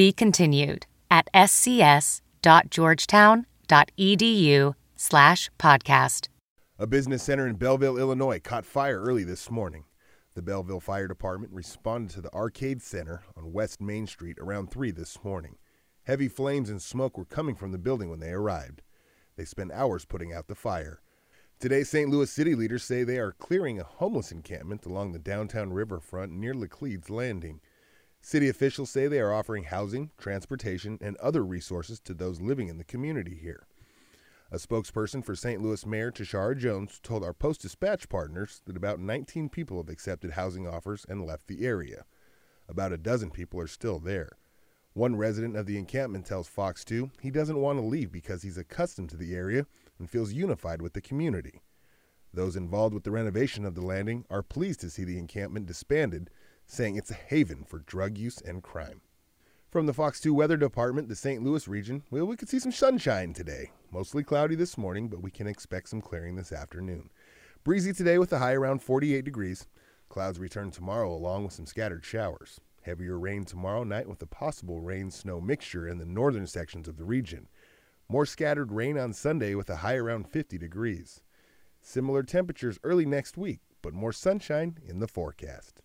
Be continued at scs.georgetown.edu slash podcast. A business center in Belleville, Illinois caught fire early this morning. The Belleville Fire Department responded to the Arcade Center on West Main Street around 3 this morning. Heavy flames and smoke were coming from the building when they arrived. They spent hours putting out the fire. Today, St. Louis city leaders say they are clearing a homeless encampment along the downtown riverfront near Laclede's Landing. City officials say they are offering housing, transportation, and other resources to those living in the community here. A spokesperson for St. Louis Mayor Tishaura Jones told our Post Dispatch partners that about 19 people have accepted housing offers and left the area. About a dozen people are still there. One resident of the encampment tells Fox 2 he doesn't want to leave because he's accustomed to the area and feels unified with the community. Those involved with the renovation of the landing are pleased to see the encampment disbanded, saying it's a haven for drug use and crime. From the Fox 2 Weather Department, the St. Louis region, well, we could see some sunshine today. Mostly cloudy this morning, but we can expect some clearing this afternoon. Breezy today with a high around 48 degrees. Clouds return tomorrow along with some scattered showers. Heavier rain tomorrow night with a possible rain snow mixture in the northern sections of the region. More scattered rain on Sunday with a high around 50 degrees. Similar temperatures early next week, but more sunshine in the forecast.